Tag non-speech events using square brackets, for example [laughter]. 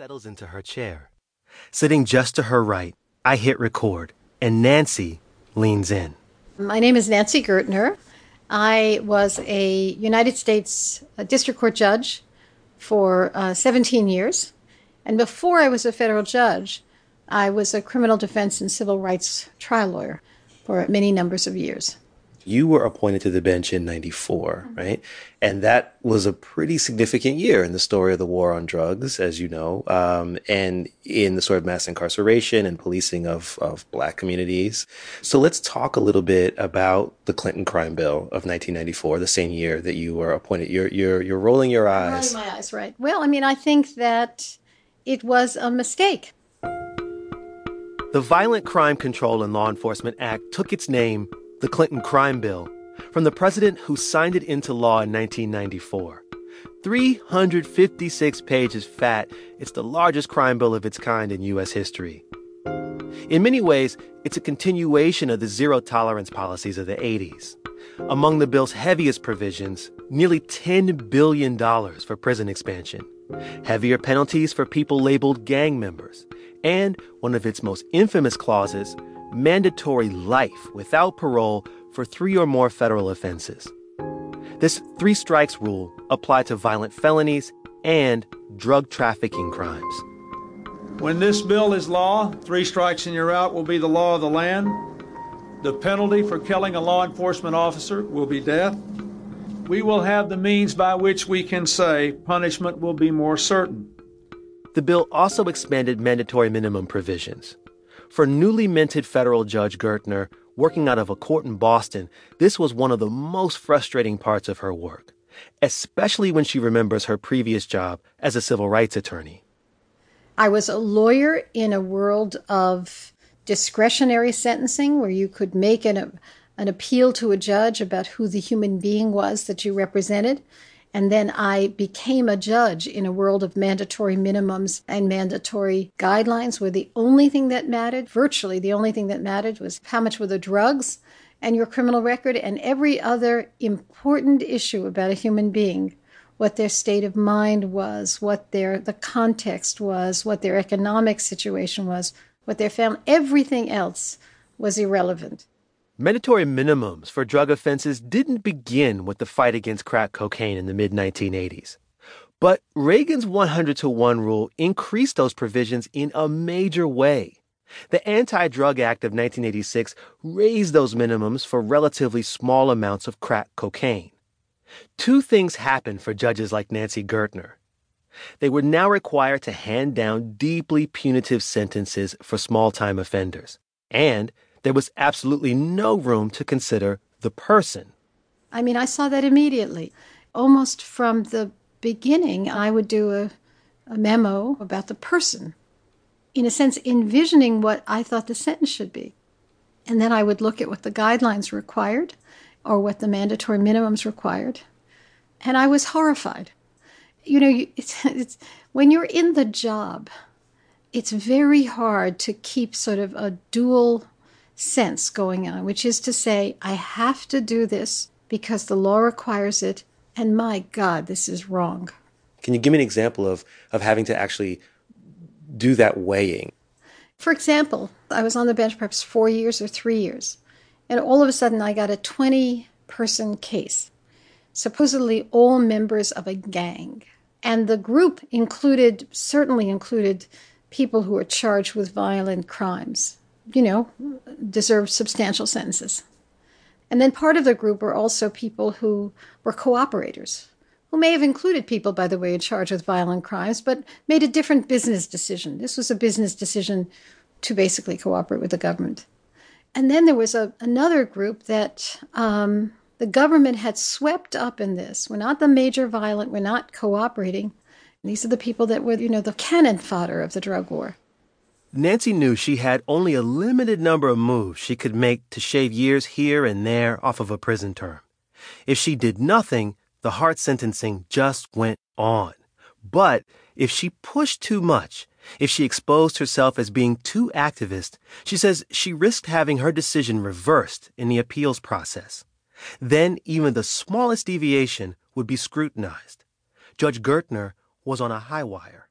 settles into her chair. Sitting just to her right, I hit record, and Nancy leans in. My name is Nancy Gertner. I was a United States District Court judge for uh, 17 years. And before I was a federal judge, I was a criminal defense and civil rights trial lawyer for many numbers of years. You were appointed to the bench in 94, right? And that was a pretty significant year in the story of the war on drugs, as you know, um, and in the sort of mass incarceration and policing of, of black communities. So let's talk a little bit about the Clinton crime bill of 1994, the same year that you were appointed. You're, you're, you're rolling your eyes. Rolling my eyes, right. Well, I mean, I think that it was a mistake. The Violent Crime Control and Law Enforcement Act took its name the Clinton Crime Bill, from the president who signed it into law in 1994. 356 pages fat, it's the largest crime bill of its kind in U.S. history. In many ways, it's a continuation of the zero tolerance policies of the 80s. Among the bill's heaviest provisions, nearly $10 billion for prison expansion, heavier penalties for people labeled gang members, and one of its most infamous clauses, mandatory life without parole for three or more federal offenses. This three strikes rule applied to violent felonies and drug trafficking crimes. When this bill is law, three strikes and you're out will be the law of the land. The penalty for killing a law enforcement officer will be death. We will have the means by which we can say punishment will be more certain. The bill also expanded mandatory minimum provisions. For newly minted federal Judge Gertner, working out of a court in Boston, this was one of the most frustrating parts of her work, especially when she remembers her previous job as a civil rights attorney. I was a lawyer in a world of discretionary sentencing where you could make an, an appeal to a judge about who the human being was that you represented. And then I became a judge in a world of mandatory minimums and mandatory guidelines where the only thing that mattered, virtually the only thing that mattered, was how much were the drugs and your criminal record and every other important issue about a human being what their state of mind was what their the context was what their economic situation was what their family everything else was irrelevant Mandatory minimums for drug offenses didn't begin with the fight against crack cocaine in the mid 1980s. But Reagan's 100 to 1 rule increased those provisions in a major way. The Anti Drug Act of 1986 raised those minimums for relatively small amounts of crack cocaine. Two things happened for judges like Nancy Gertner. They were now required to hand down deeply punitive sentences for small time offenders, and there was absolutely no room to consider the person. I mean, I saw that immediately. Almost from the beginning, I would do a, a memo about the person, in a sense, envisioning what I thought the sentence should be. And then I would look at what the guidelines required or what the mandatory minimums required. And I was horrified. You know, it's, [laughs] it's, when you're in the job, it's very hard to keep sort of a dual sense going on, which is to say, I have to do this because the law requires it, and my God, this is wrong. Can you give me an example of, of having to actually do that weighing? For example, I was on the bench perhaps four years or three years, and all of a sudden I got a 20 person case, supposedly all members of a gang. And the group included, certainly included, people who were charged with violent crimes you know, deserved substantial sentences. And then part of the group were also people who were cooperators, who may have included people, by the way, in charge with violent crimes, but made a different business decision. This was a business decision to basically cooperate with the government. And then there was a, another group that um, the government had swept up in this. We're not the major violent, we're not cooperating. These are the people that were, you know, the cannon fodder of the drug war. Nancy knew she had only a limited number of moves she could make to shave years here and there off of a prison term. If she did nothing, the hard sentencing just went on. But if she pushed too much, if she exposed herself as being too activist, she says she risked having her decision reversed in the appeals process. Then even the smallest deviation would be scrutinized. Judge Gertner was on a high wire.